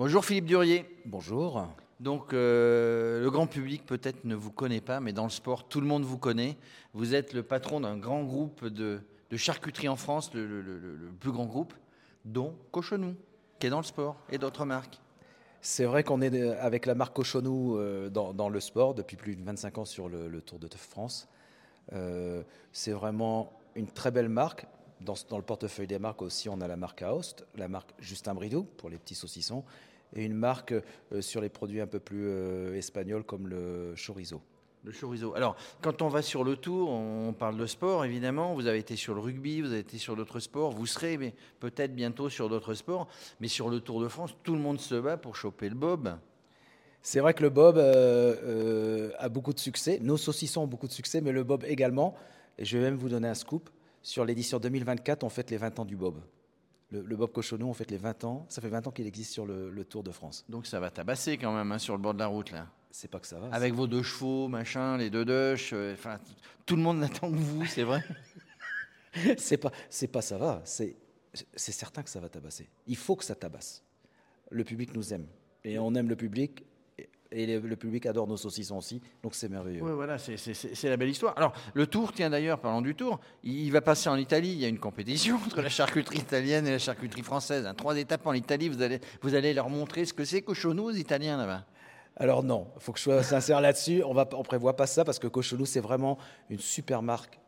Bonjour Philippe Durier. Bonjour. Donc euh, le grand public peut-être ne vous connaît pas, mais dans le sport, tout le monde vous connaît. Vous êtes le patron d'un grand groupe de, charcuterie en France, le, plus grand groupe, dont Cochonou, qui est dans le sport, et d'autres marques. C'est vrai qu'on est avec la marque Cochonou euh, dans, le sport depuis plus de 25 ans sur le, Tour de France. Euh, c'est vraiment une très belle marque. Dans, le portefeuille des marques aussi, on a la marque Aoste, la marque Justin Bridou pour les petits saucissons, et une marque euh, sur les produits un peu plus euh, espagnols comme le chorizo. Le chorizo. Alors, quand on va sur le tour, on parle de sport, évidemment. Vous avez été sur le rugby, vous avez été sur d'autres sports. Vous serez peut-être bientôt sur d'autres sports. Mais sur le Tour de France, tout le monde se bat pour choper le bob. C'est vrai que le bob euh, a beaucoup de succès. Nos saucissons ont beaucoup de succès, mais le bob également. Et je vais même vous donner un scoop. Sur l'édition 2024, on fête les 20 ans du bob. Le, Bob Cochonou, on fait les 20 ans. Ça fait 20 ans qu'il existe sur le, Tour de France. Donc ça va tabasser quand même hein, sur le bord de la route là. C'est pas que ça va. Avec vos deux chevaux, machin, les deux deux, euh, enfin tout le monde n'attend que vous, c'est vrai. c'est pas, c'est pas ça va. C'est, c'est certain que ça va tabasser. Il faut que ça tabasse. Le public nous aime et on aime le public et le public adore nos saucissons aussi, donc c'est merveilleux. Oui, voilà, c'est la belle histoire. Alors, le Tour, tiens d'ailleurs, parlant du Tour, il va passer en Italie. Il y a une compétition entre la charcuterie italienne et la charcuterie française. Hein, trois étapes en Italie, vous allez, vous allez leur montrer ce que c'est Cochonou aux Italiens là-bas. Alors non, il faut que je sois sincère là-dessus. On ne prévoit pas ça parce que Cochonou, c'est vraiment une super marque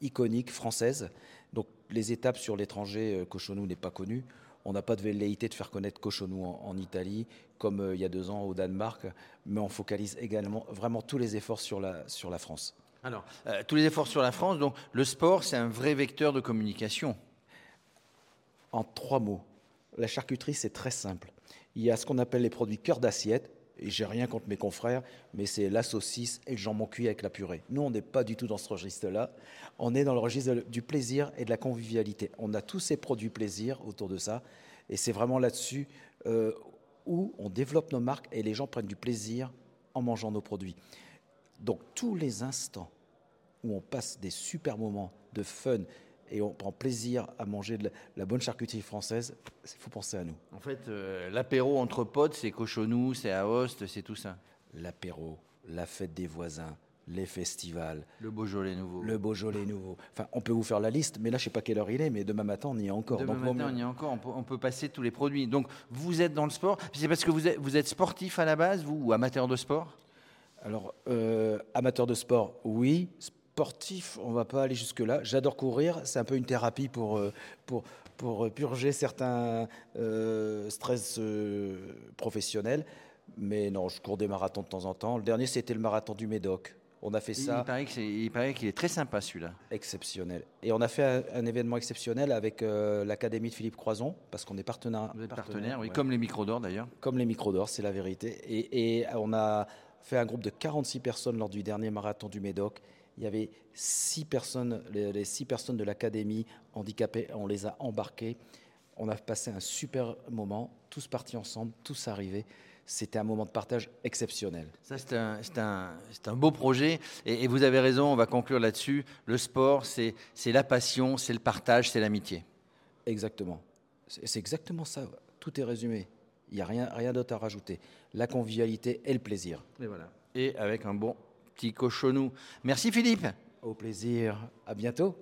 iconique française. Donc les étapes sur l'étranger, euh, Cochonou n'est pas connu. On n'a pas de velléité de faire connaître Cochonou en, Italie, comme euh, il y a deux ans au Danemark, mais on focalise également vraiment tous les efforts sur la, sur la France. Alors, euh, tous les efforts sur la France, donc le sport, c'est un vrai vecteur de communication. En trois mots, la charcuterie, c'est très simple. Il y a ce qu'on appelle les produits cœur d'assiette, et j'ai rien contre mes confrères, mais c'est la saucisse et le jambon cuit avec la purée. Nous, on n'est pas du tout dans ce registre-là. On est dans le registre du plaisir et de la convivialité. On a tous ces produits plaisir autour de ça, et c'est vraiment là-dessus euh, où on développe nos marques et les gens prennent du plaisir en mangeant nos produits. Donc tous les instants où on passe des super moments de fun et on prend plaisir à manger de la, bonne charcuterie française, il faut penser à nous. En fait, euh, l'apéro entre potes, c'est cochonou, c'est Aoste, c'est tout ça. L'apéro, la fête des voisins, les festivals. Le Beaujolais nouveau. Le Beaujolais nouveau. Enfin, on peut vous faire la liste, mais là, je ne sais pas quelle heure il est, mais demain matin, on y est encore. Demain matin, on y est encore. On peut, passer tous les produits. Donc, vous êtes dans le sport. C'est parce que vous êtes, vous êtes sportif à la base, vous, ou amateur de sport? Alors, euh, amateur de sport, oui sportif, on va pas aller jusque-là. J'adore courir, c'est un peu une thérapie pour, euh, pour, pour purger certains euh, stress euh, professionnels. Mais non, je cours des marathons de temps en temps. Le dernier, c'était le marathon du Médoc. On a fait ça. Il paraît qu'il est, très sympa celui-là. Exceptionnel. Et on a fait un, événement exceptionnel avec l'Académie de Philippe Croison, parce qu'on est partenaire. Vous êtes partenaire, oui, comme les micros d'or d'ailleurs. Comme les micros d'or, c'est la vérité. Et, et, on a fait un groupe de 46 personnes lors du dernier marathon du Médoc il y avait six personnes, les, six personnes de l'académie handicapées, on les a embarquées. On a passé un super moment, tous partis ensemble, tous arrivés. C'était un moment de partage exceptionnel. Ça, c'est un, un, un, beau projet. Et, vous avez raison, on va conclure là-dessus. Le sport, c'est la passion, c'est le partage, c'est l'amitié. Exactement. C'est exactement ça. Tout est résumé. Il n'y a rien, rien d'autre à rajouter. La convivialité et le plaisir. Et voilà. Et avec un bon Merci Philippe. Au plaisir. À bientôt.